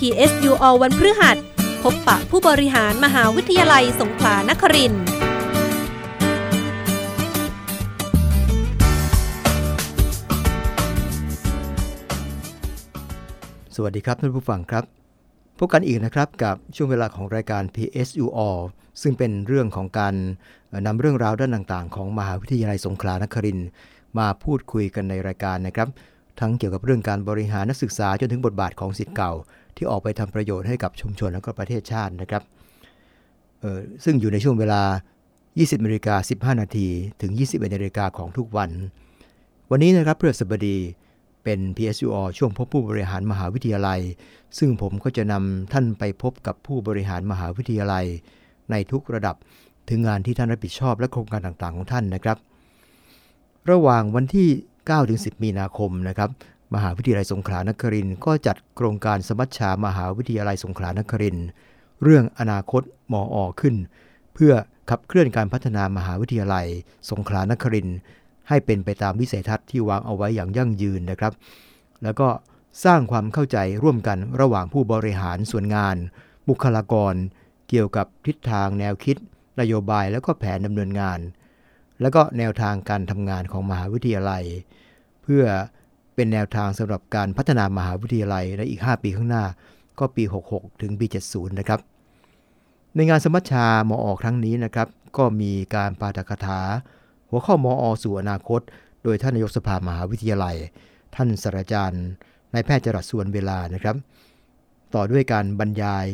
PSU All วันพฤหัส พบปะผู้บริหารมหาวิทยาลัยสงขลานครินทร์สวัสดีครับท่านผู้ฟังครับ พบกันอีกนะครับกับช่วงเวลาของรายการ PSU All ซึ่งเป็นเรื่องของการนำเรื่องราวด้านต่างๆ ของมหาวิทยาลัยสงขลานครินทร์มาพูดคุยกันในรายการนะครับ ทั้งเกี่ยวกับเรื่องการบริหารนักศึกษาจนถึงบทบาทของสิทธิ์เก่า ที่ออกไปทำประโยชน์ให้กับชุมชนและก็ประเทศชาตินะครับซึ่งอยู่ในช่วงเวลา 20นาฬิกา15 นาทีถึง 21นาฬิกาของทุกวัน วันนี้นะครับเพื่อสบดีเป็น PSUO ช่วงพบผู้บริหารมหาวิทยาลัย ซึ่งผมก็จะนำท่านไปพบกับผู้บริหารมหาวิทยาลัย ในทุกระดับถึงงานที่ท่านรับผิดชอบและโครงการต่างๆของท่านนะครับ ระหว่างวันที่ 9-10 มีนาคมนะครับ มหาวิทยาลัยสงขลานครินทร์ก็จัดโครงการสมัชชามหาวิทยาลัยสงขลานครินทร์เรื่องอนาคตมออขึ้น เพื่อขับเคลื่อนการพัฒนามหาวิทยาลัย สงขลานครินทร์ให้เป็นไปตามวิสัยทัศน์ที่วางเอาไว้อย่างยั่งยืนนะครับ แล้วก็สร้างความเข้าใจร่วมกันระหว่างผู้บริหารส่วนงาน บุคลากร เกี่ยวกับทิศทางแนวคิด นโยบายแล้วก็แผนดำเนินงาน แล้วก็แนวทางการทำงานของมหาวิทยาลัย เพื่อ เป็นแนวทางสำหรับการพัฒนามหาวิทยาลัยในอีก 5 ปีข้างหน้า ก็ปี 66 ถึงปี 70 นะครับ ในงานสมัชชามออครั้งนี้นะครับ ก็มีการปาฐกถา หัวข้อมออสู่อนาคต โดยท่านนายกสภามหาวิทยาลัย ท่านศาสตราจารย์นายแพทย์จรัสส่วนเวลานะครับ ต่อด้วยการบรรยาย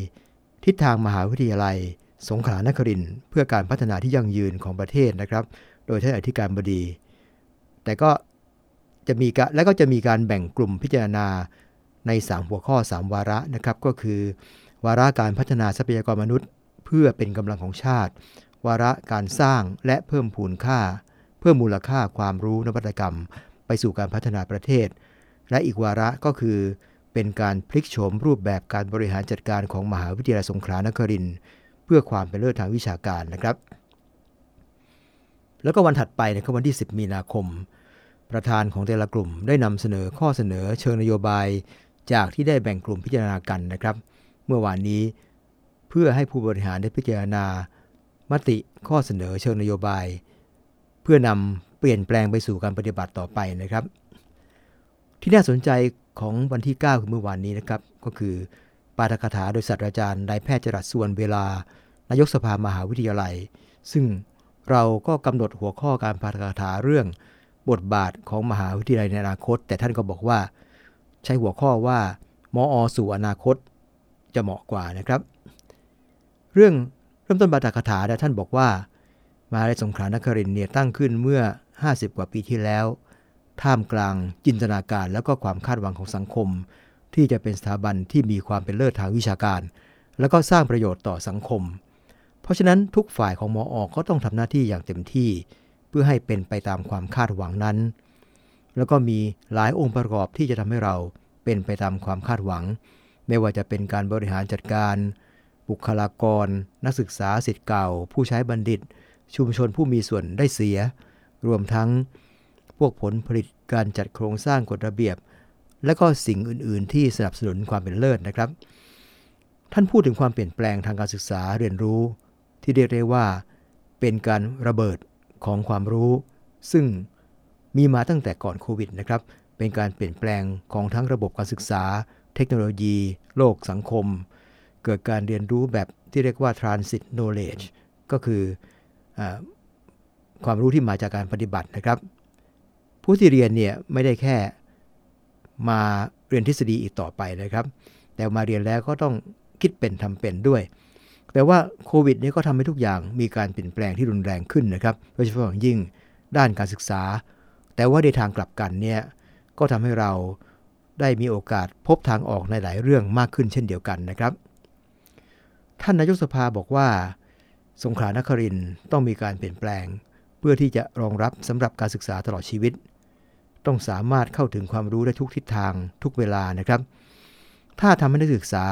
ทิศทางมหาวิทยาลัย สงขลานครินเพื่อการพัฒนาที่ยั่งยืนของประเทศนะครับ โดยท่านอธิการบดี แต่ก็ จะมีการและก็จะมีการแบ่งกลุ่มพิจารณาใน 3 หัวข้อ 3 วาระนะครับ ก็คือ วาระการพัฒนาทรัพยากรมนุษย์ เพื่อเป็นกำลังของชาติ วาระการสร้างและเพิ่มพูนค่า เพิ่มมูลค่าความรู้นวัตกรรม ไปสู่การพัฒนาประเทศ และอีกวาระก็คือ เป็นการพลิกโฉมรูปแบบการบริหารจัดการของมหาวิทยาลัยสงขลานครินทร์เพื่อความเป็นเลิศทางวิชาการนะครับ แล้วก็วันถัดไปนะครับวันที่ 10 มีนาคม ประธานของแต่ละกลุ่มได้นำเสนอข้อเสนอเชิงนโยบาย จากที่ได้แบ่งกลุ่มพิจารณากันนะครับ เมื่อวานนี้ เพื่อให้ผู้บริหารได้พิจารณา มติข้อเสนอเชิงนโยบาย เพื่อนำเปลี่ยนแปลงไปสู่การปฏิบัติต่อไปนะครับ ที่น่าสนใจของวันที่ 9 คือเมื่อวานนี้นะครับ ก็คือปาฐกถาโดยศาสตราจารย์นายแพทย์จรัสส่วนเวลานายกสภามหาวิทยาลัย ซึ่งเราก็กำหนดหัวข้อการปาฐกถาเรื่อง บทบาทของมหาวิทยาลัยในอนาคต แต่ท่านก็บอกว่า ใช้หัวข้อว่ามออสู่อนาคตจะเหมาะกว่านะครับ เรื่องเริ่มต้นปาฐกถาท่านบอกว่ามหาวิทยาลัยสงขลานครินเนี่ยตั้งขึ้นเมื่อ 50 กว่าปีที่แล้ว ท่ามกลางจินตนาการแล้วก็ความคาดหวังของสังคม ที่จะเป็นสถาบันที่มีความเป็นเลิศทางวิชาการ แล้วก็สร้างประโยชน์ต่อสังคม เพราะฉะนั้นทุกฝ่ายของมออก็ต้องทำหน้าที่อย่างเต็มที่ พื่อให้เป็นไปตามความคาดหวังนั้น แล้วก็มีหลายองค์ประกอบที่จะทำให้เราเป็นไปตามความคาดหวัง ไม่ว่าจะเป็นการบริหารจัดการ บุคลากร นักศึกษาสิทธิ์เก่า ผู้ใช้บัณฑิต ชุมชนผู้มีส่วนได้เสีย รวมทั้งพวกผลผลิตการจัดโครงสร้างกฎระเบียบ และก็สิ่งอื่น ๆ ที่สนับสนุนความเป็นเลิศนะครับ ท่านพูดถึงความเปลี่ยนแปลงทางการศึกษาเรียนรู้ ที่เรียกได้ว่า เป็นการระเบิด ของความรู้ ซึ่งมีมาตั้งแต่ก่อนโควิดนะครับ เป็นการเปลี่ยนแปลงของทั้งระบบการศึกษา เทคโนโลยี โลกสังคม เกิดการเรียนรู้แบบที่เรียกว่า transit knowledge ก็คือความรู้ที่มาจากการปฏิบัตินะครับ ผู้ที่เรียนเนี่ยไม่ได้แค่มาเรียนทฤษฎีอีกต่อไปนะครับ แต่มาเรียนแล้วก็ต้องคิดเป็นทำเป็นด้วย แต่ว่าโควิดนี้ก็ทำให้ทุกอย่างมีการเปลี่ยนแปลงที่รุนแรงขึ้นนะครับโดยเฉพาะอย่างยิ่งด้านการศึกษา แต่ว่าในทางกลับกันเนี่ยก็ทำให้เราได้มีโอกาสพบทางออกในหลายเรื่องมากขึ้นเช่นเดียวกันนะครับ ท่านนายกสภาบอกว่า สงขลานครินต้องมีการเปลี่ยนแปลง เพื่อที่จะรองรับสำหรับการศึกษาตลอดชีวิต ต้องสามารถเข้าถึงความรู้ได้ทุกทิศทางทุกเวลานะครับ ถ้าทำให้นักศึกษา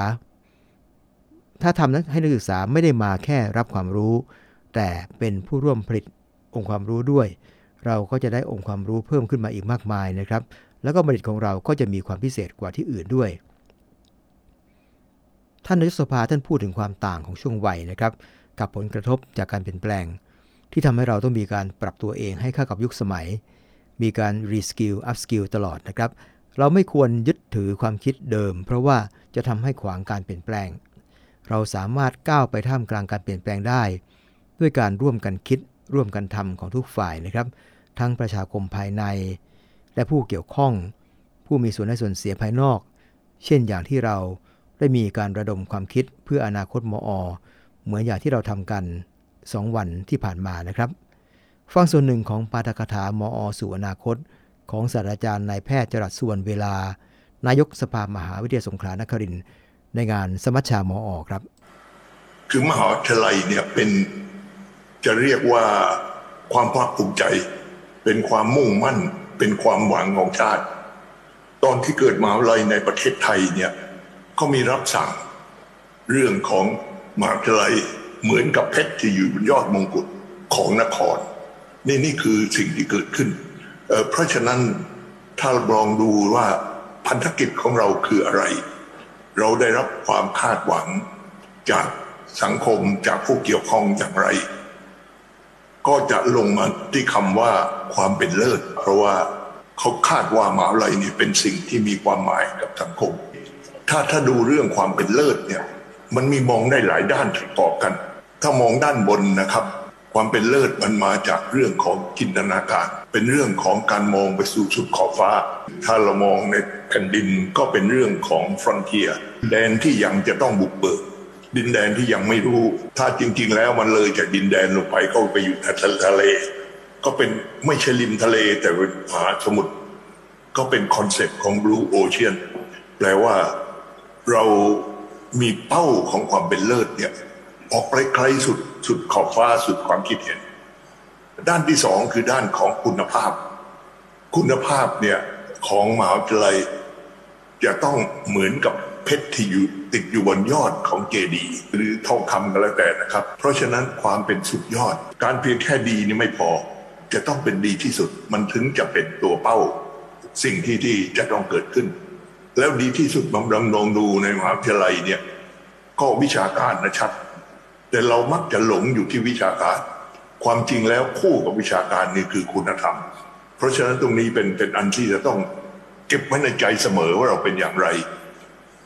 ถ้าทำให้นักศึกษาไม่ได้มาแค่รับความรู้ แต่เป็นผู้ร่วมผลิตองค์ความรู้ด้วย เราก็จะได้องค์ความรู้เพิ่มขึ้นมาอีกมากมายนะครับ แล้วก็บัณฑิตของเราก็จะมีความพิเศษกว่าที่อื่นด้วย ท่านนายกสภาท่านพูดถึงความต่างของช่วงวัยนะครับ กับผลกระทบจากการเปลี่ยนแปลง ที่ทำให้เราต้องมีการปรับตัวเองให้เข้ากับยุคสมัย มีการ reskill upskill ตลอดนะครับเราไม่ควรยึดถือความคิดเดิม เพราะว่าจะทำให้ขวางการเปลี่ยนแปลง เราสามารถก้าวไปท่ามกลางการเปลี่ยนแปลงได้ ด้วยการร่วมกันคิดร่วมกันทำของทุกฝ่ายนะครับ ทั้งประชาคมภายใน และผู้เกี่ยวข้อง ผู้มีส่วนได้ส่วนเสียภายนอก เช่นอย่างที่เราได้มีการระดมความคิดเพื่ออนาคตมอ เหมือนอย่างที่เราทำกัน 2 วันที่ผ่านมานะครับ ฟังส่วนหนึ่งของปาฐกถามอสู่อนาคต ของศาสตราจารย์นายแพทย์จรัสส่วนเวลา นายกสภามหาวิทยาลัยสงขลานครินทร์ ในงานสมัชชามออครับ คือมหาวิทยาลัยเนี่ยเป็นจะเรียกว่าความภาคภูมิใจ เป็นความมุ่งมั่น เป็นความหวังของชาติ ตอนที่เกิดมหาวิทยาลัยในประเทศไทยเนี่ยเขามีรับสั่งเรื่องของมหาวิทยาลัยเหมือนกับเพชรที่อยู่บนยอดมงกุฎของนคร นี่นี่คือสิ่งที่เกิดขึ้นเเพราะฉะนั้นถ้าลองดูว่าพันธกิจของเราคืออะไร เราได้รับความคาดหวังจากสังคมจากผู้เกี่ยวข้องอย่างไร ก็จะลงมาที่คำว่าความเป็นเลิศ เพราะว่าเขาคาดว่ามหาวิทยาลัยนี่เป็นสิ่งที่มีความหมายกับสังคม ถ้าถ้าดูเรื่องความเป็นเลิศเนี่ยมันมีมองได้หลายด้านประกอบกัน ถ้ามองด้านบนนะครับ ความเป็นเลิศมันมาจากเรื่องของจินตนาการ เป็นเรื่องของการมองไปสู่สุดขอบฟ้า ถ้าเรามองในแผ่นดินก็เป็นเรื่องของ frontier แดนที่ยังจะต้องบุกเบิกดินแดนที่ยังไม่รู้ ถ้าจริง ๆ แล้วมันเลยจากดินแดนลงไปเข้าไปอยู่ทะเล ก็เป็นไม่ใช่ริมทะเลแต่เป็นมหาสมุทรก็เป็น concept ของ Blue Ocean แปลว่าเรามีเป้าของความเป็นเลิศเนี่ย ออกไปไกลสุดสุดขอบฟ้าสุดความคิดเห็น ด้านที่สองคือด้านของคุณภาพ คุณภาพเนี่ยของมหาวิทยาลัยจะต้องเหมือนกับเพชรที่อยู่ติดอยู่บนยอดของเจดีหรือทองคำก็แล้วแต่นะครับ เพราะฉะนั้นความเป็นสุดยอด การเพียงแค่ดีนี่ไม่พอ จะต้องเป็นดีที่สุดมันถึงจะเป็นตัวเป้า สิ่งที่ที่จะต้องเกิดขึ้น แล้วดีที่สุดบำรังลองดูในมหาวิทยาลัยเนี่ยก็วิชาการนะชัด แต่เรามักจะหลงอยู่ที่วิชาการ ความจริงแล้วคู่กับวิชาการนี่คือคุณธรรม เพราะฉะนั้นตรงนี้เป็นเป็นอันที่จะต้องเก็บไว้ในใจเสมอว่าเราเป็นอย่างไร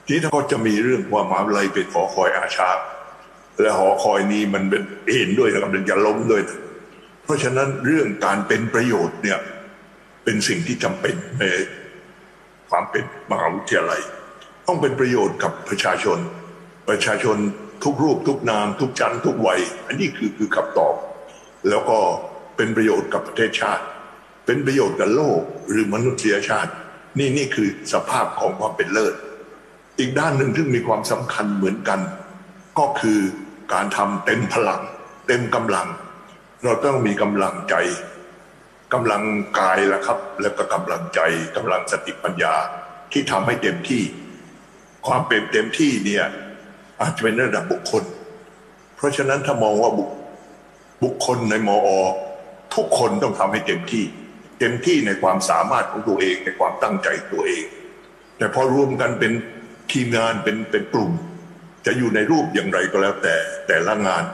ทีนี้ก็จะมีเรื่องว่ามหาวิทยาลัยเป็นหอคอยอาชาและหอคอยนี้มันเป็นเห็นด้วยนะครับเป็นจะล้มด้วย เพราะฉะนั้นเรื่องการเป็นประโยชน์เนี่ยเป็นสิ่งที่จำเป็นในความเป็นมหาวิทยาลัย ต้องเป็นประโยชน์กับประชาชน ประชาชน ทุกรูปทุกนาม ทุกชั้นทุกวัย อันนี้คือคือคำตอบ แล้วก็เป็นประโยชน์กับประเทศชาติ เป็นประโยชน์กับโลกหรือมนุษยชาติ นี่นี่คือสภาพของความเป็นเลิศ อีกด้านหนึ่งที่มีความสำคัญเหมือนกัน ก็คือการทำเต็มพลัง เต็มกำลัง เราต้องมีกำลังใจกำลังกายละครับ แล้วก็กำลังใจกำลังสติปัญญาที่ทำให้เต็มที่ ความเป็นเต็มที่เนี่ย อาจจะเป็นระดับบุคคล เพราะฉะนั้นถ้ามองว่าบุบุคคลในมอ ทุกคนต้องทำให้เต็มที่ เต็มที่ในความสามารถของตัวเองในความตั้งใจตัวเอง แต่พอรวมกันเป็นทีมงานเป็นเป็นกลุ่ม จะอยู่ในรูปอย่างไรก็แล้วแต่แต่ละงาน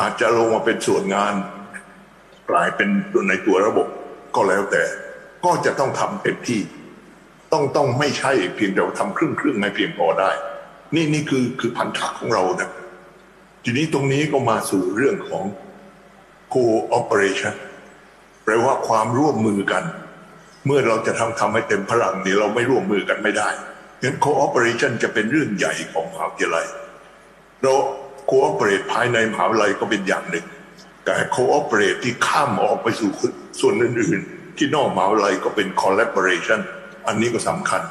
อาจจะลงมาเป็นส่วนงาน กลายเป็นในตัวระบบก็แล้วแต่ ก็จะต้องทำเต็มที่ ต้องต้องไม่ใช่เพียงแต่ทำครึ่งครึ่งให้เพียงพอได้ นี่นี่คือคือพันธะของเรานะทีนี้ตรงนี้ก็มาสู่เรื่องของ cooperation แปลว่าความร่วมมือกัน เมื่อเราจะทำทำให้เต็มพลังเนี่ยเราไม่ร่วมมือกันไม่ได้งั้น cooperation จะเป็นเรื่องใหญ่ของมหาวิทยาลัยเรา cooperate ภายในมหาวิทยาลัยก็เป็นอย่างหนึ่ง แต่ cooperate ที่ข้ามออกไปสู่ส่วนอื่น ๆ ที่นอกมหาวิทยาลัยก็เป็น collaboration อันนี้ก็สำคัญ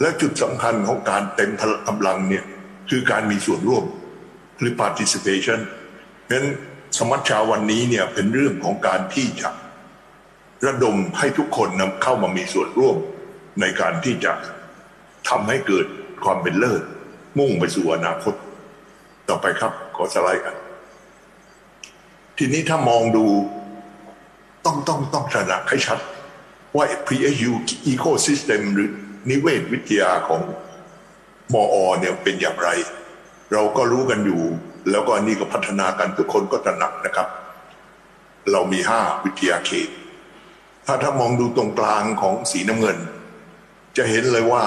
และจุดสำคัญของการเต็มกำลังเนี่ยคือการมีส่วนร่วมหรือ participation เพราะฉะนั้นสมัชชาวันนี้เนี่ยเป็นเรื่องของการที่จะระดมให้ทุกคนนำเข้ามามีส่วนร่วมในการที่จะทำให้เกิดความเป็นเลิศ มุ่งไปสู่อนาคต ต่อไปครับขอสไลด์กัน ทีนี้ถ้ามองดูต้องต้องต้องตระหนักให้ชัดว่า PSU Ecosystem หรือ นิเวศวิทยาของมอเนี่ยเป็นอย่างไร เราก็รู้กันอยู่ แล้วก็อันนี้ก็พัฒนากันทุกคนก็ตระหนักนะครับ เรามีห้าวิทยาเขต ถ้าถ้ามองดูตรงกลางของสีน้ำเงิน จะเห็นเลยว่า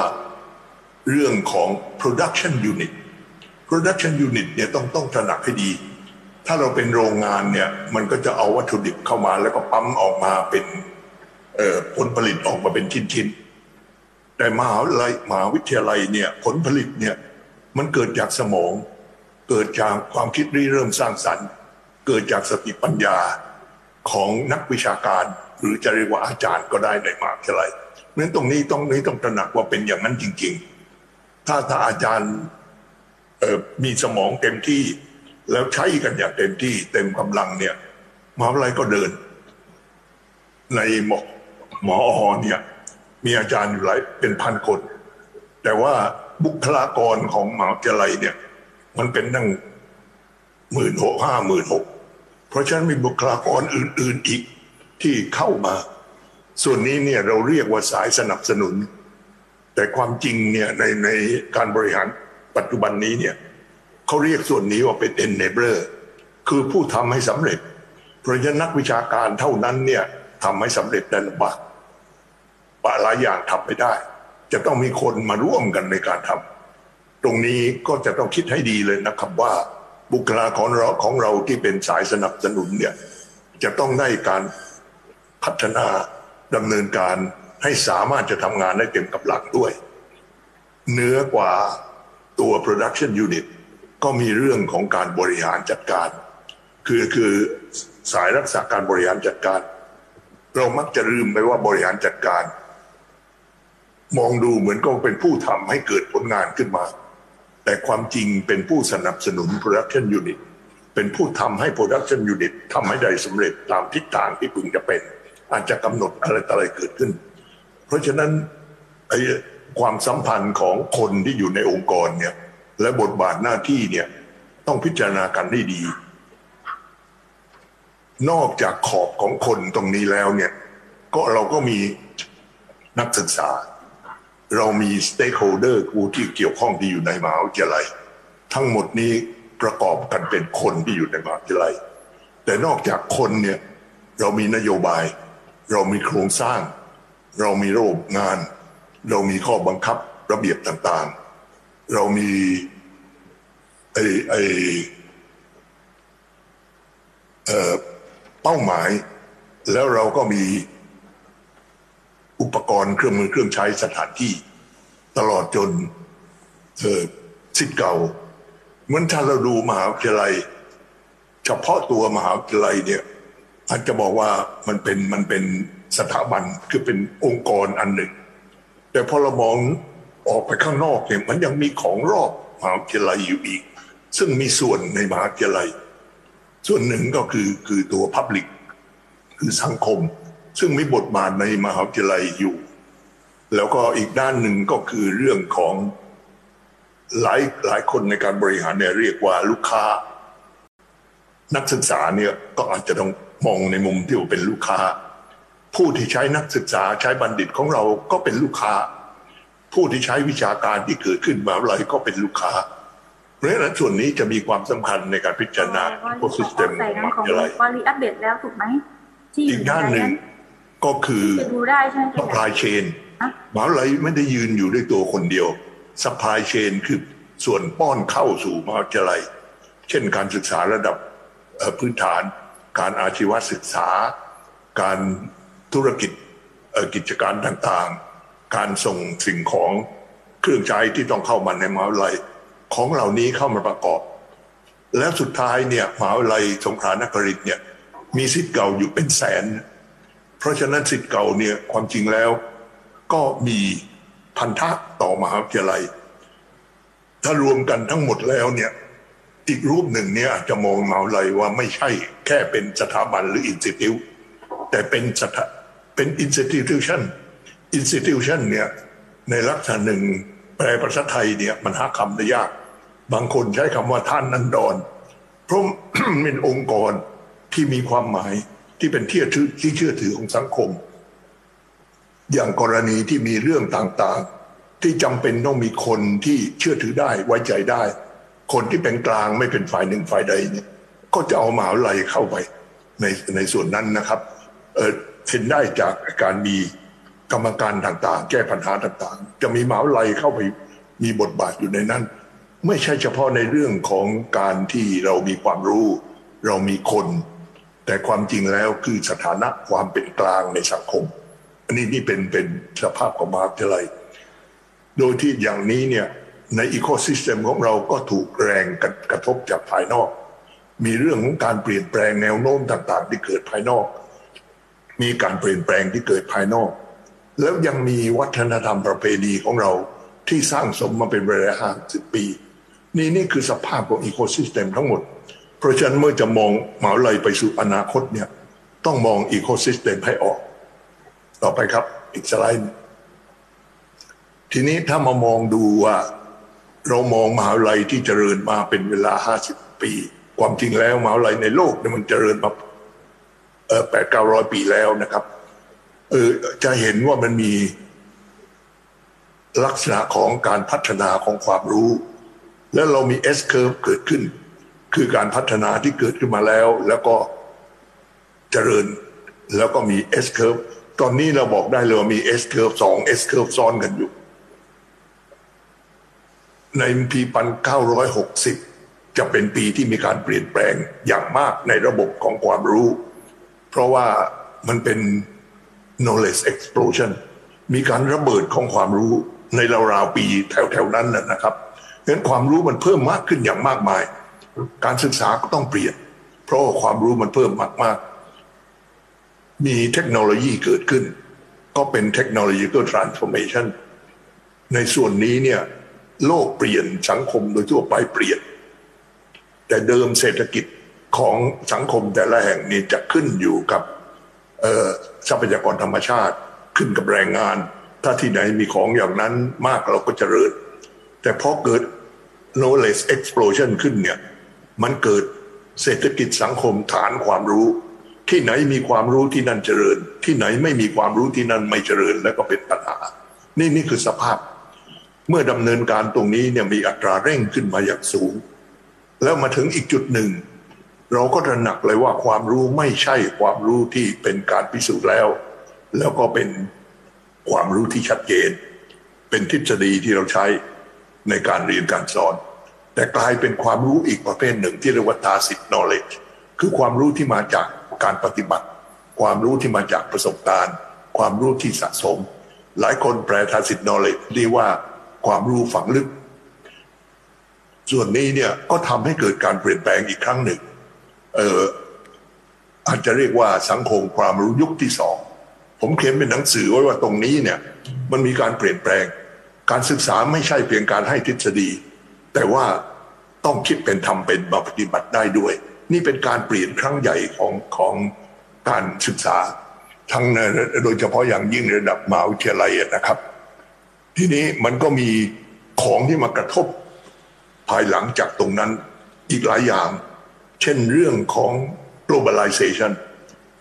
เรื่องของ production unit production unit เนี่ยต้องต้องตระหนักให้ดี ถ้าเราเป็นโรงงานเนี่ยมันก็จะเอาวัตถุดิบเข้ามาแล้วก็ปั๊มออกมาเป็นผลผลิตออกมาเป็นชิ้นๆ แต่มหาวิทยาลัยมหาวิทยาลัยเนี่ยผลผลิตเนี่ยมันเกิดจากสมอง เกิดจากความคิดริเริ่มสร้างสรรค์ เกิดจากสติปัญญาของนักวิชาการ หรือจะเรียกว่าอาจารย์ก็ได้ในมหาวิทยาลัยเพราะฉะนั้นตรงนี้ต้องนี้ต้องตระหนักว่าเป็นอย่างนั้นจริง ๆ ถ้าถ้าอาจารย์มีสมองเต็มที่ แล้วใช้กันอย่างเต็มที่เต็มกำลังเนี่ยมหาวิทยาลัยก็เดิน ในหมอหมออเนี่ย มีอาจารย์อยู่หลายเป็นพันคน แต่ว่าบุคลากรของมหาวิทยาลัยเนี่ย มันเป็นตั้งหมื่นหกห้าหมื่นหกเพราะฉะนั้นมีบุคลากรอื่น ๆอีกที่เข้ามา ส่วนนี้เนี่ยเราเรียกว่าสายสนับสนุน แต่ความจริงเนี่ยในในการบริหารปัจจุบันนี้เนี่ยเขาเรียกส่วนนี้ว่าเป็น enabler คือผู้ทำให้สำเร็จ เพราะฉะนั้นนักวิชาการเท่านั้นเนี่ยทำให้สำเร็จได้ลำบากปะ หลายอย่างทำไม่ได้ จะต้องมีคนมาร่วมกันในการทำตรงนี้ก็จะต้องคิดให้ดีเลยนะครับว่าบุคลากรเราของเราที่เป็นสายสนับสนุนเนี่ยจะต้องได้การพัฒนาดำเนินการให้สามารถจะทำงานได้เต็มกำลังด้วยเนื้อกว่าตัว production unit ก็มีเรื่องของการบริหารจัดการ คือคือสายรักษาการบริหารจัดการ เรามักจะลืมไปว่าบริหารจัดการ มองดูเหมือนก็เป็นผู้ทำให้เกิดผลงานขึ้นมา แต่ความจริงเป็นผู้สนับสนุน production unit เป็นผู้ทำให้ production unit ทำให้ได้สำเร็จตามทิศทางที่พึงจะเป็น อาจจะกำหนดอะไรต่ออะไรเกิดขึ้น เพราะฉะนั้นไอ้ความสัมพันธ์ของคนที่อยู่ในองค์กรเนี่ย และบทบาทหน้าที่เนี่ย ต้องพิจารณากันได้ดี นอกจากขอบของคนตรงนี้แล้วเนี่ย ก็เราก็มีนักศึกษา เรามีสเต็กโฮเดอร์ผู้ที่เกี่ยวข้องที่อยู่ในมหาวิทยาลัย ทั้งหมดนี้ประกอบกันเป็นคนที่อยู่ในมหาวิทยาลัย แต่นอกจากคนเนี่ยเรามีนโยบาย เรามีโครงสร้าง เรามีระบบงาน เรามีข้อบังคับระเบียบต่างๆ เรามีไอไอเป้าหมายแล้วเราก็มี อุปกรณ์เครื่องมือเครื่องใช้สถานที่ ตลอดจนเออสิทธิ์เก่าเหมือนถ้าเราดูมหาวิทยาลัย เฉพาะตัวมหาวิทยาลัยเนี่ยอาจจะบอกว่ามันเป็นมันเป็นสถาบันคือเป็นองค์กรอันหนึ่ง แต่พอเรามองออกไปข้างนอกเนี่ยมันยังมีของรอบมหาวิทยาลัยอยู่อีก ซึ่งมีส่วนในมหาวิทยาลัย ส่วนหนึ่งก็คือคือตัวพับลิกคือสังคม ซึ่งมีบทบาทในมหาวิทยาลัยอยู่ แล้วก็อีกด้านหนึ่งก็คือเรื่องของหลายหลายคนในการบริหารเนี่ยเรียกว่าลูกค้า นักศึกษาเนี่ยก็อาจจะต้องมองในมุมที่ว่าเป็นลูกค้า ผู้ที่ใช้นักศึกษาใช้บัณฑิตของเราก็เป็นลูกค้า ผู้ที่ใช้วิชาการที่เกิดขึ้นมาอะไรก็เป็นลูกค้า เพราะฉะนั้นส่วนนี้จะมีความสำคัญในการพิจารณาโอซิสเต็มของอะไรวารีอัปเดตแล้วถูกไหมที่อีกด้านหนึ่ง ก็คือดูได้ใช่ไหม supply chain มหาวิทยาลัยไม่ได้ยืนอยู่ด้วยตัวคนเดียว supply chain คือส่วนป้อนเข้าสู่มหาวิทยาลัย เช่นการศึกษาระดับพื้นฐาน การอาชีวศึกษา การธุรกิจกิจการต่างๆ การส่งสิ่งของเครื่องใช้ที่ต้องเข้ามาในมหาวิทยาลัยของเหล่านี้เข้ามาประกอบ แล้วสุดท้ายเนี่ยมหาวิทยาลัยสงขลานครินทร์เนี่ยมีศิษย์เก่าอยู่เป็นแสน เพราะฉะนั้นศิษย์เก่าเนี่ยความจริงแล้ว ก็มีพันธะต่อมหาวิทยาลัย ถ้ารวมกันทั้งหมดแล้วเนี่ยอีกรูปหนึ่งเนี่ยจะมองมหาวิทยาลัยว่าไม่ใช่แค่เป็นสถาบันหรือ institute แต่เป็นสถาเป็น institution institution เนี่ยในลักษณะหนึ่งแปลภาษาไทยเนี่ยมันหาคำได้ยาก บางคนใช้คำว่าท่านนันดอนเพราะเป็นองค์กรที่มีความหมาย ที่เป็นที่ที่เชื่อถือของสังคม อย่างกรณีที่มีเรื่องต่างๆ ที่จำเป็นต้องมีคนที่เชื่อถือได้ไว้ใจได้ คนที่เป็นกลางไม่เป็นฝ่ายหนึ่งฝ่ายใดเนี่ยก็จะเอามหาวิทยาลัยเข้าไปในในส่วนนั้นนะครับเออเห็นได้จากการมีกรรมการต่างๆ แก้ปัญหาต่างๆ จะมีมหาวิทยาลัยเข้าไปมีบทบาทอยู่ในนั้น ไม่ใช่เฉพาะในเรื่องของการที่เรามีความรู้ เรามีคน แต่ความจริงแล้วคือสถานะความเป็นกลางในสังคม อันนี้นี่เป็นเป็นสภาพของมหาวิทยาลัย โดยที่อย่างนี้เนี่ยในอีโคซิสเต็มของเราก็ถูกแรงกระทบจากภายนอก มีเรื่องของการเปลี่ยนแปลงแนวโน้มต่าง ๆ ที่เกิดภายนอก มีการเปลี่ยนแปลงที่เกิดภายนอก แล้วยังมีวัฒนธรรมประเพณีของเราที่สร้างสมมาเป็นเวลาห้าสิบปี นี่นี่คือสภาพของ ecosystem ทั้งหมด เพราะฉะนั้นเมื่อจะมองมหาวิทยาลัยไปสู่อนาคตเนี่ยต้องมอง ecosystem ให้ออก ต่อไปครับอีกสไลด์ทีนี้ถ้ามามองดูว่า เรามองมหาวิทยาลัยที่เจริญมาเป็นเวลาห้าสิบปี ความจริงแล้วมหาวิทยาลัยในโลกเนี่ยมันเจริญมาแปดเก้าร้อยปีแล้วนะครับ เออจะเห็นว่ามันมีลักษณะของการพัฒนาของความรู้ แล้วเรามี S curve เกิดขึ้น คือการพัฒนาที่เกิดขึ้นมาแล้ว แล้วก็เจริญแล้วก็มี S curve ตอนนี้เราบอกได้เลยว่ามี S curve สอง S curve ซ้อนกันอยู่ ในปีปันเก้าร้อยหกสิบจะเป็นปีที่มีการเปลี่ยนแปลงอย่างมากในระบบของความรู้ เพราะว่ามันเป็น knowledge explosion มีการระเบิดของความรู้ในราวๆปีแถวๆนั้นนะครับเพราะฉะนั้นความรู้มันเพิ่มมากขึ้นอย่างมากมาย การศึกษาก็ต้องเปลี่ยน เพราะความรู้มันเพิ่มมากๆมีเทคโนโลยีเกิดขึ้น ก็เป็นเทคโนโลยีก็ transformation ในส่วนนี้เนี่ยโลกเปลี่ยนสังคมโดยทั่วไปเปลี่ยน แต่เดิมเศรษฐกิจของสังคมแต่ละแห่งนี้จะขึ้นอยู่กับทรัพยากรธรรมชาติขึ้นกับแรงงาน ถ้าที่ไหนมีของอย่างนั้นมากเราก็จเจริญ แต่พอเกิด knowledge explosion ขึ้นเนี่ย มันเกิดเศรษฐกิจสังคมฐานความรู้ ที่ไหนมีความรู้ที่นั่นเจริญ ที่ไหนไม่มีความรู้ที่นั่นไม่เจริญแล้วก็เป็นปัญหา นี่นี่คือสภาพ เมื่อดำเนินการตรงนี้เนี่ยมีอัตราเร่งขึ้นมาอย่างสูง แล้วมาถึงอีกจุดหนึ่ง เราก็ตระหนักเลยว่าความรู้ไม่ใช่ความรู้ที่เป็นการพิสูจน์แล้ว แล้วก็เป็นความรู้ที่ชัดเจน เป็นทฤษฎีที่เราใช้ในการเรียนการสอน แต่กลายเป็นความรู้อีกประเภทหนึ่งที่เรียกว่า tacit knowledge คือความรู้ที่มาจากการปฏิบัติ ความรู้ที่มาจากประสบการณ์ ความรู้ที่สะสม หลายคนแปล tacit knowledge เรียกว่าความรู้ฝังลึก ส่วนนี้เนี่ยก็ทำให้เกิดการเปลี่ยนแปลงอีกครั้งหนึ่งเอออาจจะเรียกว่าสังคมความรู้ยุคที่สองผมเขียนเป็นหนังสือไว้ว่าตรงนี้เนี่ยมันมีการเปลี่ยนแปลง การศึกษาไม่ใช่เพียงการให้ทฤษฎี แต่ว่าต้องคิดเป็นทำเป็นมาปฏิบัติได้ด้วย นี่เป็นการเปลี่ยนครั้งใหญ่ของของการศึกษา ทั้งโดยเฉพาะอย่างยิ่งระดับมหาวิทยาลัยนะครับ ทีนี้มันก็มีของที่มากระทบภายหลังจากตรงนั้นอีกหลายอย่าง เช่นเรื่องของ globalization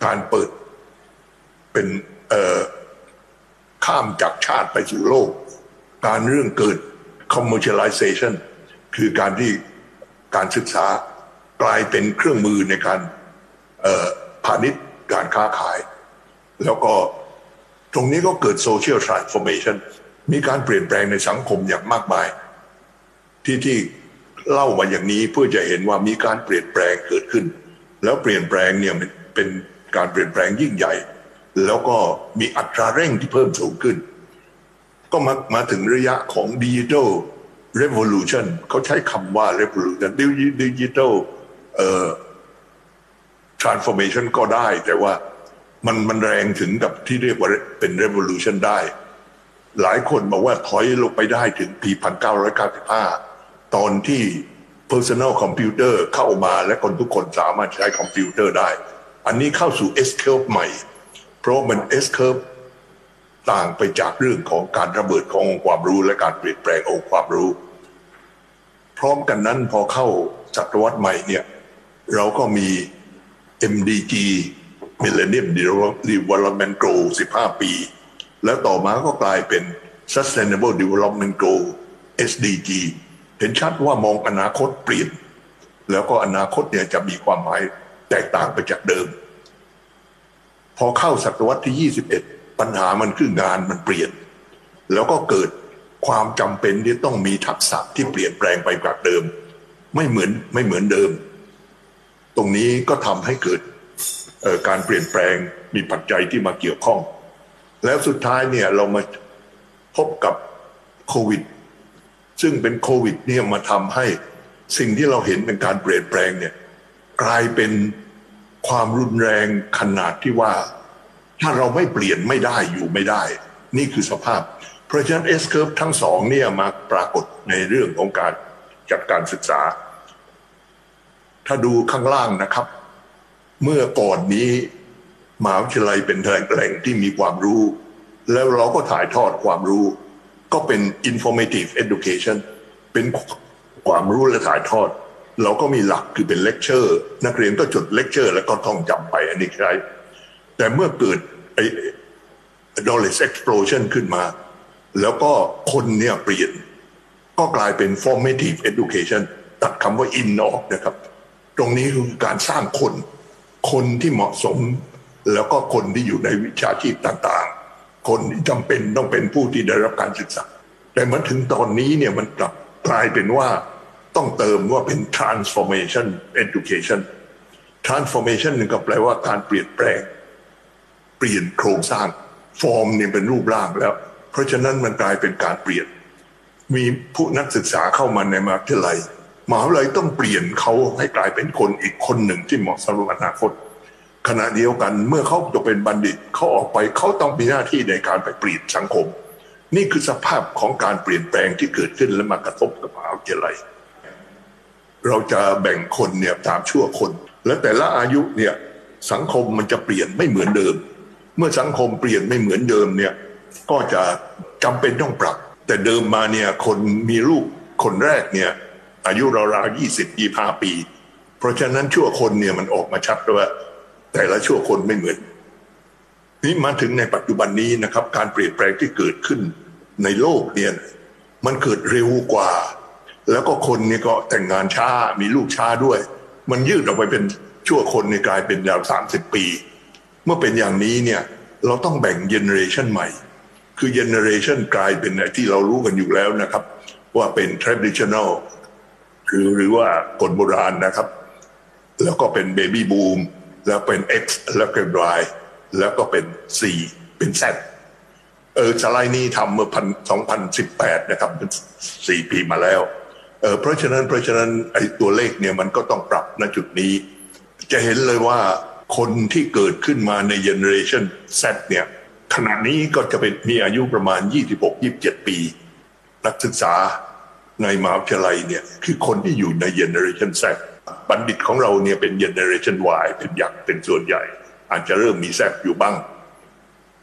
การเปิดเป็นข้ามจากชาติไปสู่โลก การเรื่องเกิด commercialization คือการที่การศึกษากลายเป็นเครื่องมือในการพาณิชย์การค้าขาย แล้วก็ตรงนี้ก็เกิด social transformation มีการเปลี่ยนแปลงในสังคมอย่างมากมาย ที่ที่เล่ามาอย่างนี้เพื่อจะเห็นว่ามีการเปลี่ยนแปลงเกิดขึ้น แล้วเปลี่ยนแปลงเนี่ยเป็นการเปลี่ยนแปลงยิ่งใหญ่ แล้วก็มีอัตราเร่งที่เพิ่มสูงขึ้น ก็มามาถึงระยะของดิจิทัล เรว o l u t i o n เขาใช้คำว่า revolution ดิจิทัลเอ่อ transformation ก็ได้ แต่ว่ามันมันแรงถึงกับที่เรียกว่าเป็น revolution ได้ หลายคนบอกว่าถอยลงไปได้ถึงปี 1995 ตอนที่ personal computer เข้ามาและคนทุกคนสามารถใช้คอมพิวเตอร์ได้ อันนี้เข้าสู่ S curve ใหม่ เพราะมัน S curve ต่างไปจากเรื่องของการระเบิดขององค์ความรู้และการเปลี่ยนแปลงองค์ความรู้ พร้อมกันนั้นพอเข้าศตวรรษใหม่เนี่ยเราก็มี MDG Millennium Development Goal 15 ปี แล้วต่อมาก็กลายเป็น Sustainable Development Goal SDG เห็นชัดว่ามองอนาคตเปลี่ยน แล้วก็อนาคตเนี่ยจะมีความหมายแตกต่างไปจากเดิม พอเข้าศตวรรษที่ 21 ปัญหามันคืองานมันเปลี่ยน แล้วก็เกิดความจำเป็นที่ต้องมีทักษะที่เปลี่ยนแปลงไปจากเดิม ไม่เหมือนไม่เหมือนเดิม ตรงนี้ก็ทำให้เกิดการเปลี่ยนแปลงมีปัจจัยที่มาเกี่ยวข้อง แล้วสุดท้ายเนี่ยเรามาพบกับโควิด ซึ่งเป็นโควิดเนี่ยมาทำให้สิ่งที่เราเห็นเป็นการเปลี่ยนแปลงเนี่ยกลายเป็นความรุนแรงขนาดที่ว่า ถ้าเราไม่เปลี่ยนไม่ได้อยู่ไม่ได้ นี่คือสภาพ เพราะฉะนั้นเอสเคิร์ฟทั้งสองเนี่ยมาปรากฏในเรื่องของการจัดการศึกษา ถ้าดูข้างล่างนะครับ เมื่อก่อนนี้มหาวิทยาลัยเป็นแหล่งที่มีความรู้ แล้วเราก็ถ่ายทอดความรู้ ก็เป็น informative education เป็นความรู้และถ่ายทอด เราก็มีหลักคือเป็นเลคเชอร์ นักเรียนก็จดเลคเชอร์ แล้วก็ท่องจำไปอันนี้ใช่ แต่เมื่อเกิดไอ้ knowledge explosion ขึ้นมา แล้วก็คนเนี่ยเปลี่ยน ก็กลายเป็น formative education ตัดคำว่า in ออกนะครับ ตรงนี้คือการสร้างคน คนที่เหมาะสม แล้วก็คนที่อยู่ในวิชาชีพต่างๆ คนที่จำเป็นต้องเป็นผู้ที่ได้รับการศึกษา แต่มาถึงตอนนี้เนี่ยมันกลับกลายเป็นว่าต้องเติมว่าเป็น transformation education transformation นึงก็แปลว่าการเปลี่ยนแปลง เปลี่ยนโครงสร้าง ฟอร์มเนี่ยเป็นรูปร่างแล้ว เพราะฉะนั้นมันกลายเป็นการเปลี่ยน มีผู้นักศึกษาเข้ามาในมหาวิทยาลัยมหาวิทยาลัยต้องเปลี่ยนเขาให้กลายเป็นคนอีกคนหนึ่งที่เหมาะสำหรับอนาคตขณะเดียวกันเมื่อเขาจะเป็นบัณฑิตเขาออกไปเขาต้องมีหน้าที่ในการไปเปลี่ยนสังคม นี่คือสภาพของการเปลี่ยนแปลงที่เกิดขึ้นและมากระทบกับมหาวิทยาลัยเราจะแบ่งคนเนี่ยตามชั่วคน และแต่ละอายุเนี่ยสังคมมันจะเปลี่ยนไม่เหมือนเดิม เมื่อสังคมเปลี่ยนไม่เหมือนเดิมเนี่ยก็จะจำเป็นต้องปรับ แต่เดิมมาเนี่ยคนมีลูกคนแรกเนี่ยอายุราวๆยี่สิบยี่ห้าปี เพราะฉะนั้นชั่วคนเนี่ยมันออกมาชัดว่า แต่ละชั่วคนไม่เหมือน นี่มาถึงในปัจจุบันนี้นะครับ การเปลี่ยนแปลงที่เกิดขึ้นในโลกเนี่ยมันเกิดเร็วกว่า แล้วก็คนนี่ก็แต่งงานช้ามีลูกช้าด้วย มันยืดออกไปเป็นชั่วคนในกลายเป็นยาวสามสิบปี เมื่อเป็นอย่างนี้เนี่ยเราต้องแบ่ง generation ใหม่ คือ generation กลายเป็นที่เรารู้กันอยู่แล้วนะครับ ว่าเป็น traditional หรือหรือว่าคนโบราณนะครับ แล้วก็เป็น baby boom แล้วเป็น X แล้วก็ Y แล้วก็เป็น C เป็น Z เออสไลด์นี้ทำเมื่อพันสองพันสิบแปดนะครับเป็นสี่ปีมาแล้วเออเพราะฉะนั้นเพราะฉะนั้นไอ้ตัวเลขเนี่ยมันก็ต้องปรับณจุดนี้ จะเห็นเลยว่า คนที่เกิดขึ้นมาในเจเนอเรชัน Z เนี่ยขณะนี้ก็จะเป็นมีอายุประมาณ 26-27 ปี นักศึกษาในมหาวิทยาลัยเนี่ยคือคนที่อยู่ในเจเนอเรชัน Z บัณฑิตของเราเนี่ยเป็นเจเนอเรชัน Y เป็นยักษ์เป็นส่วนใหญ่ อาจจะเริ่มมี Z อยู่บ้าง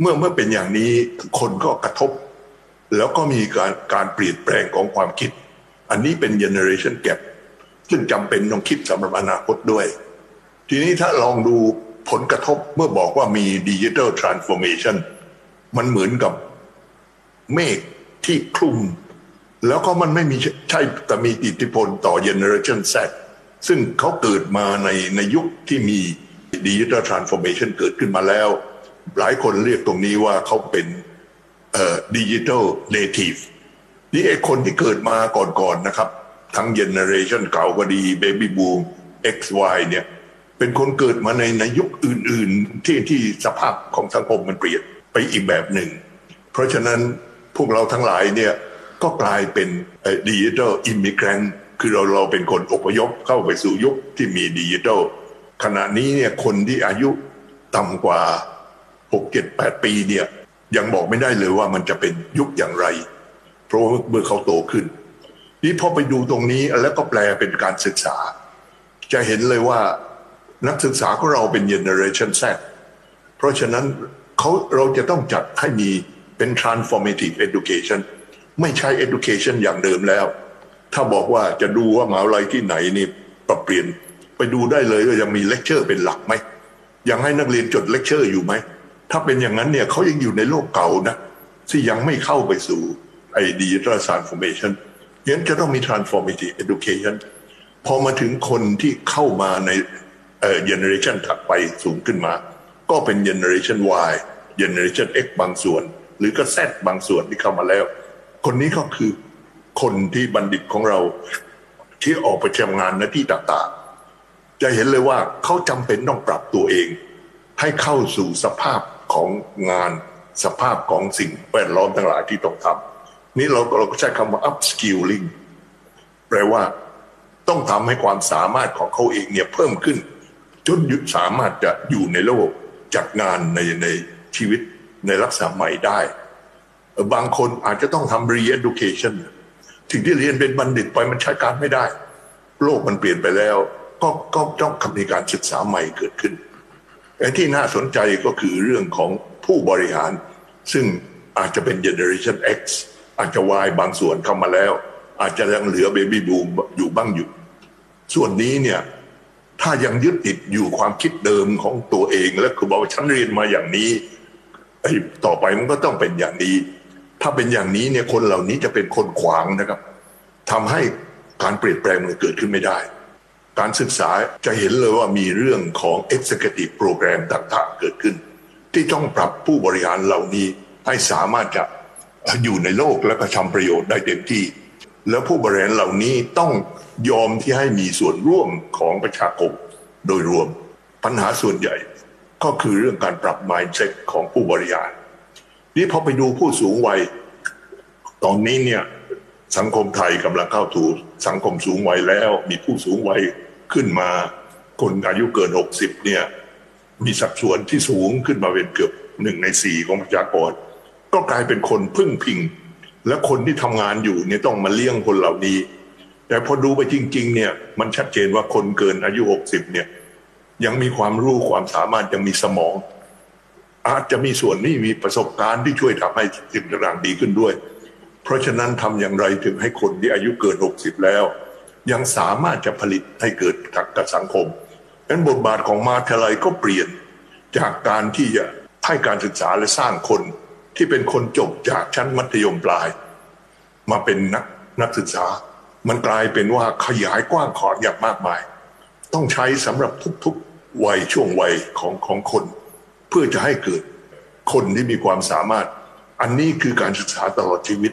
เมื่อเมื่อเป็นอย่างนี้คนก็กระทบ แล้วก็มีการการเปลี่ยนแปลงของความคิด อันนี้เป็นเจเนอเรชันแก p ซึ่งจำเป็นต้องคิดสำหรับอนาคตด้วย ทีนี้ถ้าลองดูผลกระทบเมื่อบอกว่ามี digital transformation มันเหมือนกับเมฆที่คลุม แล้วก็มันไม่มีใช่แต่มีอิทธิพลต่อ generation Z ซึ่งเขาเกิดมาในในยุคที่มีdigital transformation เกิดขึ้นมาแล้ว หลายคนเรียกตรงนี้ว่าเขาเป็น digital native นี่ไอ้คนที่เกิดมาก่อนๆนะครับ ทั้ง generation เก่าก็ดี baby boom X Y เนี่ย เป็นคนเกิดมาในในยุคอื่น ๆ ที่ที่สภาพของสังคมมันเปลี่ยนไปอีกแบบหนึ่ง เพราะฉะนั้นพวกเราทั้งหลายเนี่ยก็กลายเป็น digital immigrantคือเราเราเป็นคนอพยพเข้าไปสู่ยุคที่มีดิจิทัลขณะนี้เนี่ยคนที่อายุต่ำกว่า6 7 8 ปีเนี่ยยังบอกไม่ได้เลยว่ามันจะเป็นยุคอย่างไร เพราะเมื่อเขาโตขึ้น นี่พอไปดูตรงนี้แล้วก็แปลเป็นการศึกษา จะเห็นเลยว่า นักศึกษาของเราเป็น generation Z เพราะฉะนั้นเขาเราจะต้องจัดให้มีเป็น transformative education ไม่ใช่ education อย่างเดิมแล้ว ถ้าบอกว่าจะดูว่ามหาวิทยาลัยที่ไหนนี่ปรับเปลี่ยนไปดูได้เลยว่ายังมีเลคเชอร์เป็นหลักไหมยังให้นักเรียนจดเลคเชอร์อยู่ไหม ถ้าเป็นอย่างนั้นเนี่ยเขายังอยู่ในโลกเก่านะ ที่ยังไม่เข้าไปสู่ไอ้ digital transformation งั้นจะต้องมี transformative education พอมาถึงคนที่เข้ามาใน เอ่อ generation ถัดไปสูงขึ้นมา ก็เป็น generation Y generation X บางส่วน หรือก็ Z บางส่วนที่เข้ามาแล้ว คนนี้ก็คือคนที่บัณฑิตของเราที่ออกไปทำงานหน้าที่ต่างๆ จะเห็นเลยว่าเขาจำเป็นต้องปรับตัวเอง ให้เข้าสู่สภาพของงานสภาพของสิ่งแวดล้อมทั้งหลายที่ต้องทำนี่เราเราก็ใช้คำว่า upskilling แปลว่าต้องทำให้ความสามารถของเขาเองเนี่ยเพิ่มขึ้น จนยุสามารถจะอยู่ในโลกจัดงานในในชีวิตในลักษณะใหม่ได้ บางคนอาจจะต้องทำ re-education ถึงที่เรียนเป็นบัณฑิตไปมันใช้การไม่ได้ โลกมันเปลี่ยนไปแล้ว ก็ก็ต้องมีการศึกษาใหม่เกิดขึ้นแต่ที่น่าสนใจก็คือเรื่องของผู้บริหาร ซึ่งอาจจะเป็น generation X อาจจะ Y บางส่วนเข้ามาแล้ว อาจจะยังเหลือ baby boom อยู่บ้างอยู่ ส่วนนี้เนี่ย ถ้ายังยึดติดอยู่ความคิดเดิมของตัวเองและคือบอกว่าฉันเรียนมาอย่างนี้ไอ้ต่อไปมันก็ต้องเป็นอย่างนี้ ถ้าเป็นอย่างนี้เนี่ยคนเหล่านี้จะเป็นคนขวางนะครับทำให้การเปลี่ยนแปลงมันเกิดขึ้นไม่ได้ การศึกษาจะเห็นเลยว่ามีเรื่องของ executive program ต่างๆ เกิดขึ้น ที่ต้องปรับผู้บริหารเหล่านี้ให้สามารถจะอยู่ในโลกและก็ทำประโยชน์ได้เต็มที่ แล้วผู้บริหารเหล่านี้ต้องยอมที่ให้มีส่วนร่วมของประชาคมโดยรวม ปัญหาส่วนใหญ่ ก็คือเรื่องการปรับ mindset ของผู้บริหาร นี่พอไปดูผู้สูงวัย ตอนนี้เนี่ยสังคมไทยกำลังเข้าถูสังคมสูงวัยแล้ว มีผู้สูงวัยขึ้นมา คนอายุเกิน 60เนี่ยมีสัดส่วนที่สูงขึ้นมาเป็นเกือบหนึ่งในสี่ของประชากร ก็กลายเป็นคนพึ่งพิง และคนที่ทำงานอยู่เนี่ยต้องมาเลี้ยงคนเหล่านี้ แต่พอดูไปจริง ๆ เนี่ย มันชัดเจนว่าคนเกินอายุ60เนี่ย ยังมีความรู้ความสามารถยังมีสมอง อาจจะมีส่วนนี้มีประสบการณ์ที่ช่วยทำให้สิ่งต่างๆดีขึ้นด้วย เพราะฉะนั้นทำอย่างไรถึงให้คนที่อายุเกิน60แล้ว ยังสามารถจะผลิตให้เกิดกับสังคมดังนั้นบทบาทของมหาวิทยาลัยก็เปลี่ยนจากการที่จะให้การศึกษาและสร้างคน ที่เป็นคนจบจากชั้นมัธยมปลาย มาเป็นนักนักศึกษา มันกลายเป็นว่าขยายกว้างขออย่างมากมาย ต้องใช้สำหรับทุกๆวัยช่วงวัยของของคน เพื่อจะให้เกิดคนที่มีความสามารถ อันนี้คือการศึกษาตลอดชีวิต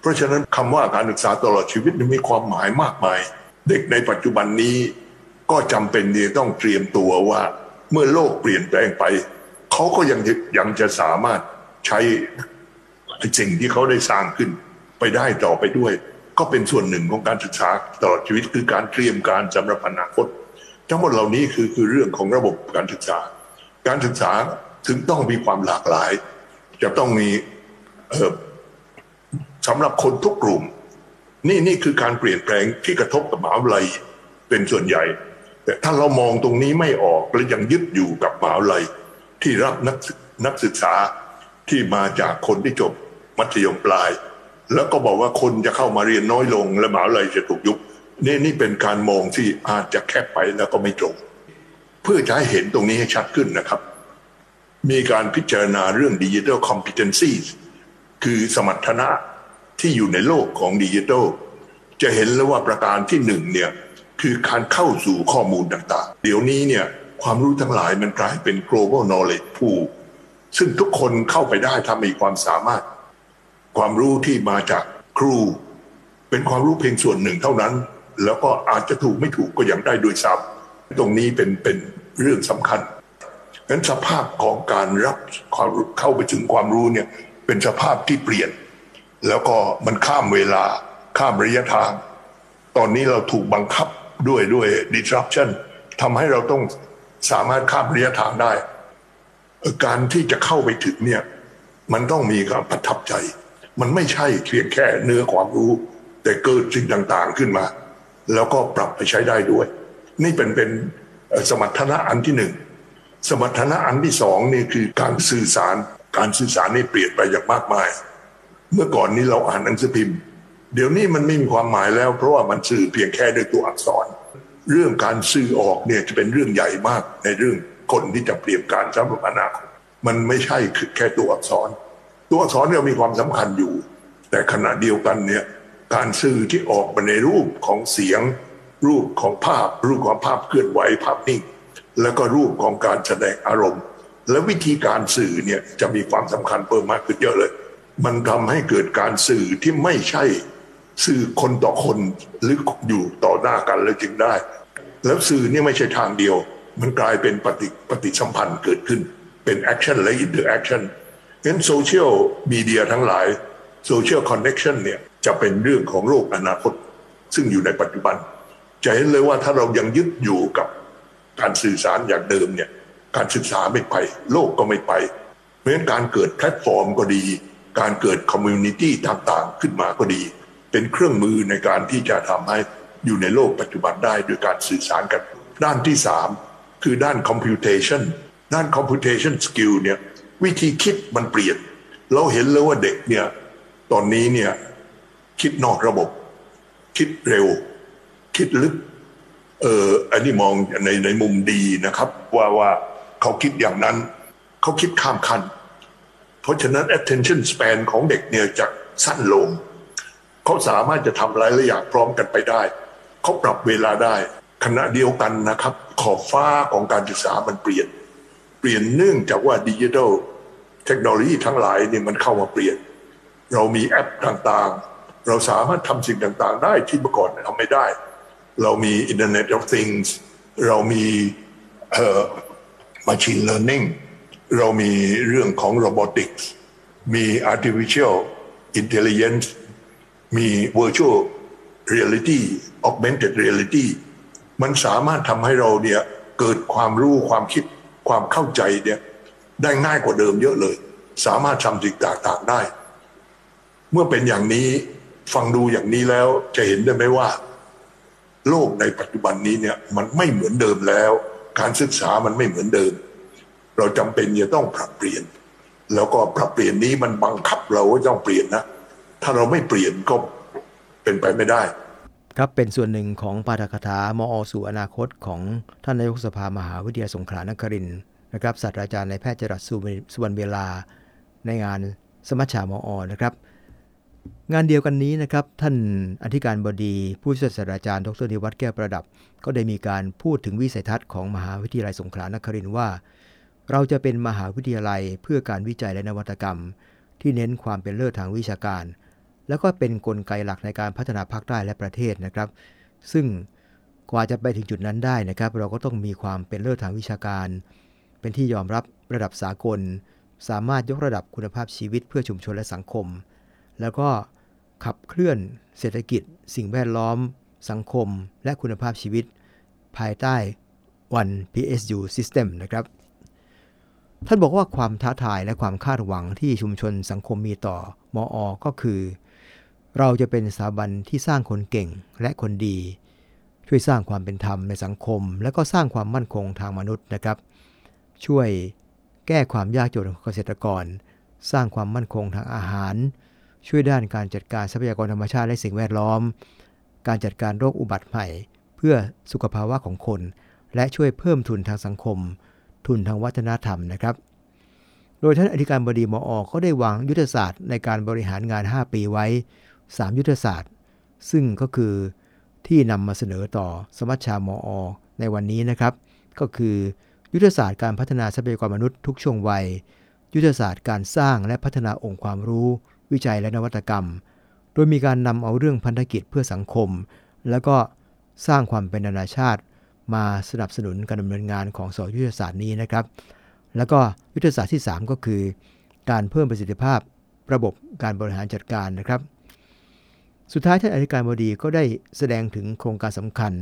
เพราะฉะนั้นคำว่าการศึกษาตลอดชีวิตมีความหมายมากมาย เด็กในปัจจุบันนี้ก็จำเป็นที่ต้องเตรียมตัวว่า เมื่อโลกเปลี่ยนแปลงไป เขาก็ยังยังจะสามารถ ใช้สิ่งที่เขาได้สร้างขึ้นไปได้ต่อไปด้วย ก็เป็นส่วนหนึ่งของการศึกษาตลอดชีวิตคือการเตรียมการสำหรับอนาคต ทั้งหมดเหล่านี้คือคือเรื่องของระบบการศึกษา การศึกษาถึงต้องมีความหลากหลาย จะต้องมีสำหรับคนทุกกลุ่ม นี่นี่คือการเปลี่ยนแปลงที่กระทบกับมหาวิทยาลัยเป็นส่วนใหญ่ แต่ถ้าเรามองตรงนี้ไม่ออกและยังยึดอยู่กับมหาวิทยาลัยที่รับนักนักศึกษา ที่มาจากคนที่จบมัธยมปลาย แล้วก็บอกว่าคนจะเข้ามาเรียนน้อยลง และมหาวิทยาลัยจะถูกยุบนี่นี่เป็นการมองที่อาจจะแคบไปแล้วก็ไม่ตรง เพื่อจะให้เห็นตรงนี้ให้ชัดขึ้นนะครับ มีการพิจารณาเรื่องดิจิทัลคอมพิเทนซีคือสมรรถนะที่อยู่ในโลกของดิจิทัลจะเห็นแล้วว่าประการที่หนึ่งเนี่ยคือการเข้าสู่ข้อมูลต่างๆ เดี๋ยวนี้เนี่ยความรู้ทั้งหลายมันกลายเป็น global knowledge pool ซึ่งทุกคนเข้าไปได้ถ้ามีความสามารถ ความรู้ที่มาจากครู เป็นความรู้เพียงส่วนหนึ่งเท่านั้น แล้วก็อาจจะถูกไม่ถูกก็ยังได้โดยซ้ำตรงนี้เป็นเป็นเรื่องสำคัญงั้นสภาพของการรับความเข้าไปถึงความรู้เนี่ยเป็นสภาพที่เปลี่ยน แล้วก็มันข้ามเวลาข้ามระยะทาง ตอนนี้เราถูกบังคับด้วยด้วย disruption ทำให้เราต้องสามารถข้ามระยะทางได้ การที่จะเข้าไปถึงเนี่ย มันต้องมีการประทับใจ มันไม่ใช่เพียงแค่เนื้อความรู้ แต่เกิดสิ่งต่างๆขึ้นมา แล้วก็ปรับไปใช้ได้ด้วย นี่เป็นเป็นสมรรถนะอันที่หนึ่งสมรรถนะอันที่สองนี่คือการสื่อสาร การสื่อสารนี่เปลี่ยนไปอย่างมากมาย เมื่อก่อนนี้เราอ่านหนังสือพิมพ์ เดี๋ยวนี้มันไม่มีความหมายแล้ว เพราะว่ามันสื่อเพียงแค่ด้วยตัวอักษร เรื่องการสื่อออกเนี่ยจะเป็นเรื่องใหญ่มากในเรื่อง คนที่จะเปลี่ยนการสำหรับอนาคตมันไม่ใช่แค่ตัวอักษร ตัวอักษรเนี่ยมีความสำคัญอยู่ แต่ขณะเดียวกันเนี่ยการสื่อที่ออกมาในรูปของเสียง รูปของภาพ รูปของภาพเคลื่อนไหวภาพนิ่ง แล้วก็รูปของการแสดงอารมณ์ และวิธีการสื่อเนี่ยจะมีความสำคัญเพิ่มมากขึ้นเยอะเลย มันทำให้เกิดการสื่อที่ไม่ใช่สื่อคนต่อคนหรืออยู่ต่อหน้ากันแล้วจึงได้ แล้วสื่อเนี่ยไม่ใช่ทางเดียว มันกลายเป็นปฏิปฏิสัมพันธ์เกิดขึ้นเป็น action และ interaction งั้น social media ทั้งหลาย social connection เนี่ยจะเป็นเรื่องของโลกอนาคต ซึ่งอยู่ในปัจจุบัน จะเห็นเลยว่าถ้าเรายังยึดอยู่กับการสื่อสารอย่างเดิมเนี่ยการศึกษาไม่ไป โลกก็ไม่ไป เพราะฉะนั้นการเกิดแพลตฟอร์มก็ดี การเกิด community ต่างๆ ขึ้นมาก็ดี เป็นเครื่องมือในการที่จะทำให้อยู่ในโลกปัจจุบันได้โดยการสื่อสารกัน ด้านที่สาม คือด้าน computation ด้าน computation skill เนี่ยวิธีคิดมันเปลี่ยน เราเห็นแล้วว่าเด็กเนี่ยตอนนี้เนี่ยคิดนอกระบบ คิดเร็ว คิดลึกเอออันนี้มองในในมุมดีนะครับ ว่าว่าเขาคิดอย่างนั้น เขาคิดข้ามขั้นเพราะฉะนั้น attention span ของเด็กเนี่ยจะสั้นลง เขาสามารถจะทำหลายๆอย่างพร้อมกันไปได้ เขาปรับเวลาได้ขณะเดียวกันนะครับ ขอบฟ้าของการศึกษามันเปลี่ยน เปลี่ยนเนื่องจากว่าดิจิทัลเทคโนโลยีทั้งหลายเนี่ยมันเข้ามาเปลี่ยน เรามีแอปต่างๆ เราสามารถทำสิ่งต่างๆ ได้ที่เมื่อก่อนทำไม่ได้ เรามี Internet of Things เรามีเอ่อ Machine Learning เรามีเรื่องของ Robotics มี Artificial Intelligence มี Virtual Reality Augmented Reality มันสามารถทำให้เราเนี่ยเกิดความรู้ความคิดความเข้าใจเนี่ยได้ง่ายกว่าเดิมเยอะเลย สามารถทำสิ่งต่างๆได้ เมื่อเป็นอย่างนี้ฟังดูอย่างนี้แล้วจะเห็นได้ไหมว่า โลกในปัจจุบันนี้เนี่ยมันไม่เหมือนเดิมแล้ว การศึกษามันไม่เหมือนเดิม เราจำเป็นจะต้องปรับเปลี่ยน แล้วก็ปรับเปลี่ยนนี้มันบังคับเราว่าต้องเปลี่ยนนะ ถ้าเราไม่เปลี่ยนก็เป็นไปไม่ได้ ครับเป็นส่วนหนึ่งของปาฐกถามอสู่อนาคตของท่านนายกสภามหาวิทยาลัยสงขลานครินทร์นะครับศาสตราจารย์นายแพทย์จรัสสุวรรณเวลา ในงานสมัชชามอนะครับ งานเดียวกันนี้นะครับท่านอธิการบดีผู้ช่วยศาสตราจารย์ดรนิวัฒน์แก้วประดับ ก็ได้มีการพูดถึงวิสัยทัศน์ของมหาวิทยาลัยสงขลานครินทร์ว่า เราจะเป็นมหาวิทยาลัยเพื่อการวิจัยและนวัตกรรม ที่เน้นความเป็นเลิศทางวิชาการ แล้วก็เป็นนกลไกหลักในการพัฒนาภาคใต้และประเทศนะครับ ซึ่งกว่าจะไปถึงจุดนั้นได้นะครับ เราก็ต้องมีความเป็นเลิศทางวิชาการ เป็นที่ยอมรับระดับสากล สามารถยกระดับคุณภาพชีวิตเพื่อชุมชนและสังคม แล้วก็ขับเคลื่อนเศรษฐกิจ สิ่งแวดล้อม สังคม และคุณภาพชีวิต ภายใต้ One PSU System นะครับท่านบอกว่าความท้าทายและความคาดหวังที่ชุมชนสังคมมีต่อมออก็คือ เราจะเป็นสถาบันที่สร้างคนเก่งและคนดี ช่วยสร้างความเป็นธรรมในสังคม และก็สร้างความมั่นคงทางมนุษย์นะครับ ช่วยแก้ความยากจนของเกษตรกร สร้างความมั่นคงทางอาหาร ช่วยด้านการจัดการทรัพยากรธรรมชาติและสิ่งแวดล้อม การจัดการโรคอุบัติใหม่เพื่อสุขภาวะของคน และช่วยเพิ่มทุนทางสังคม ทุนทางวัฒนธรรมนะครับ โดยท่านอธิการบดีมออก็ได้วางยุทธศาสตร์ในการบริหารงาน 5 ปีไว้ 3 ยุทธศาสตร์ ซึ่งก็คือที่นำมาเสนอต่อสมัชชามออในวันนี้นะครับ ก็คือยุทธศาสตร์การพัฒนาทรัพยากรมนุษย์ทุกช่วงวัย ยุทธศาสตร์การสร้างและพัฒนาองค์ความรู้ วิจัยและนวัตกรรม โดยมีการนำเอาเรื่องพันธกิจเพื่อสังคม แล้วก็สร้างความเป็นนานาชาติ มาสนับสนุนการดำเนินงานของสอยุทธศาสตร์นี้นะครับ แล้วก็ยุทธศาสตร์ที่ 3 ก็คือ การเพิ่มประสิทธิภาพ ระบบการบริหารจัดการนะครับ สุดท้ายท่านอธิการบดีก็ได้แสดงถึงโครงการสำคัญ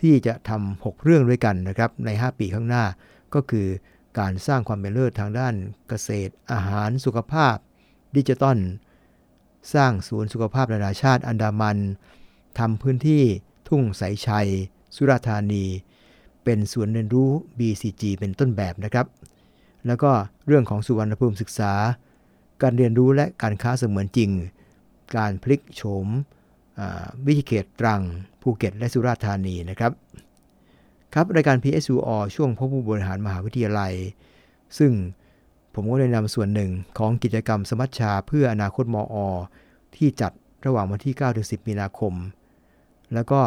ที่จะทำ6เรื่องด้วยกันนะครับใน 5 ปีข้างหน้า ก็คือการสร้างความเป็นเลิศทางด้านเกษตร อาหารสุขภาพ ดิจิตอลสร้างศูนย์สุขภาพนานาชาติอันดามันทำพื้นที่ทุ่งสายชัย สุราษฎร์ธานี เป็นศูนย์เรียนรู้ BCG เป็นต้นแบบนะครับ แล้วก็เรื่องของสุวรรณภูมิศึกษา การเรียนรู้และการค้าเสมือนจริง การพลิกโฉมวิธีเขตตรัง ภูเก็ต และสุราษฎร์ธานีนะครับ ครับ รายการ PSUO ช่วงพบผู้บริหารมหาวิทยาลัย ซึ่งผมก็ได้นำส่วนหนึ่งของกิจกรรมสมัชชาเพื่ออนาคตมอ ที่จัดระหว่างวันที่9ถึง10 มีนาคม แล้วก็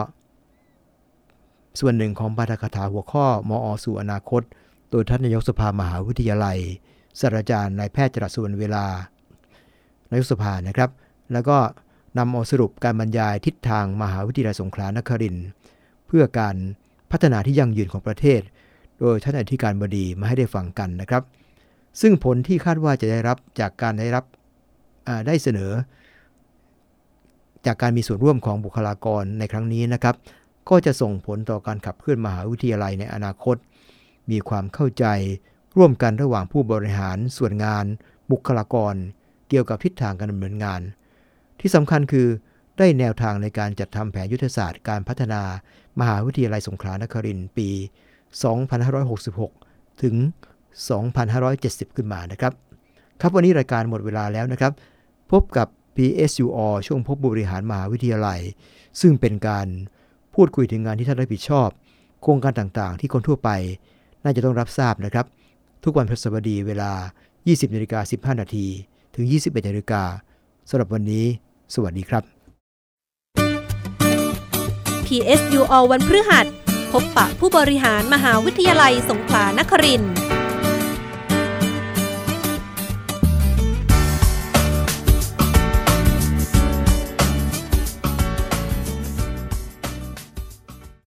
ส่วนหนึ่งของปาฐกถาหัวข้อมอ สู่อนาคต โดยท่านนายกสภามหาวิทยาลัยศาสตราจารย์นายแพทย์จรัสสุวรรณเวลานายกสภานะครับ แล้วก็นำเอาสรุปการบรรยายทิศทางมหาวิทยาลัยสงขลานครินทร์เพื่อการพัฒนาที่ยั่งยืนของประเทศ โดยท่านอธิการบดีมาให้ได้ฟังกันนะครับ ซึ่งผลที่คาดว่าจะได้รับจากการได้รับได้เสนอ จากการมีส่วนร่วมของบุคลากรในครั้งนี้นะครับ ก็จะส่งผลต่อการขับเคลื่อนมหาวิทยาลัยในอนาคต มีความเข้าใจร่วมกันระหว่างผู้บริหารส่วนงาน บุคลากร เกี่ยวกับทิศทางการดำเนินงาน ที่สำคัญคือได้แนวทางในการจัดทำแผนยุทธศาสตร์การพัฒนามหาวิทยาลัยสงขลานครินทร์ปี 2566 ถึง 2570 ขึ้นมานะครับ ครับวันนี้รายการหมดเวลาแล้วนะครับ พบกับ PSUO ช่วงพบบริหารมหาวิทยาลัย ซึ่งเป็นการพูดคุยถึงงานที่ท่านรับผิดชอบ โครงการต่างๆ ที่คนทั่วไป น่าจะต้องรับทราบนะครับ ทุกวันพฤหัสบดีเวลา 20นาฬิกา15 นาทีถึง 21นาฬิกาสำหรับวันนี้ สวัสดีครับ PSUO วันพฤหัส พบปะผู้บริหารมหาวิทยาลัยสงขลานครินทร์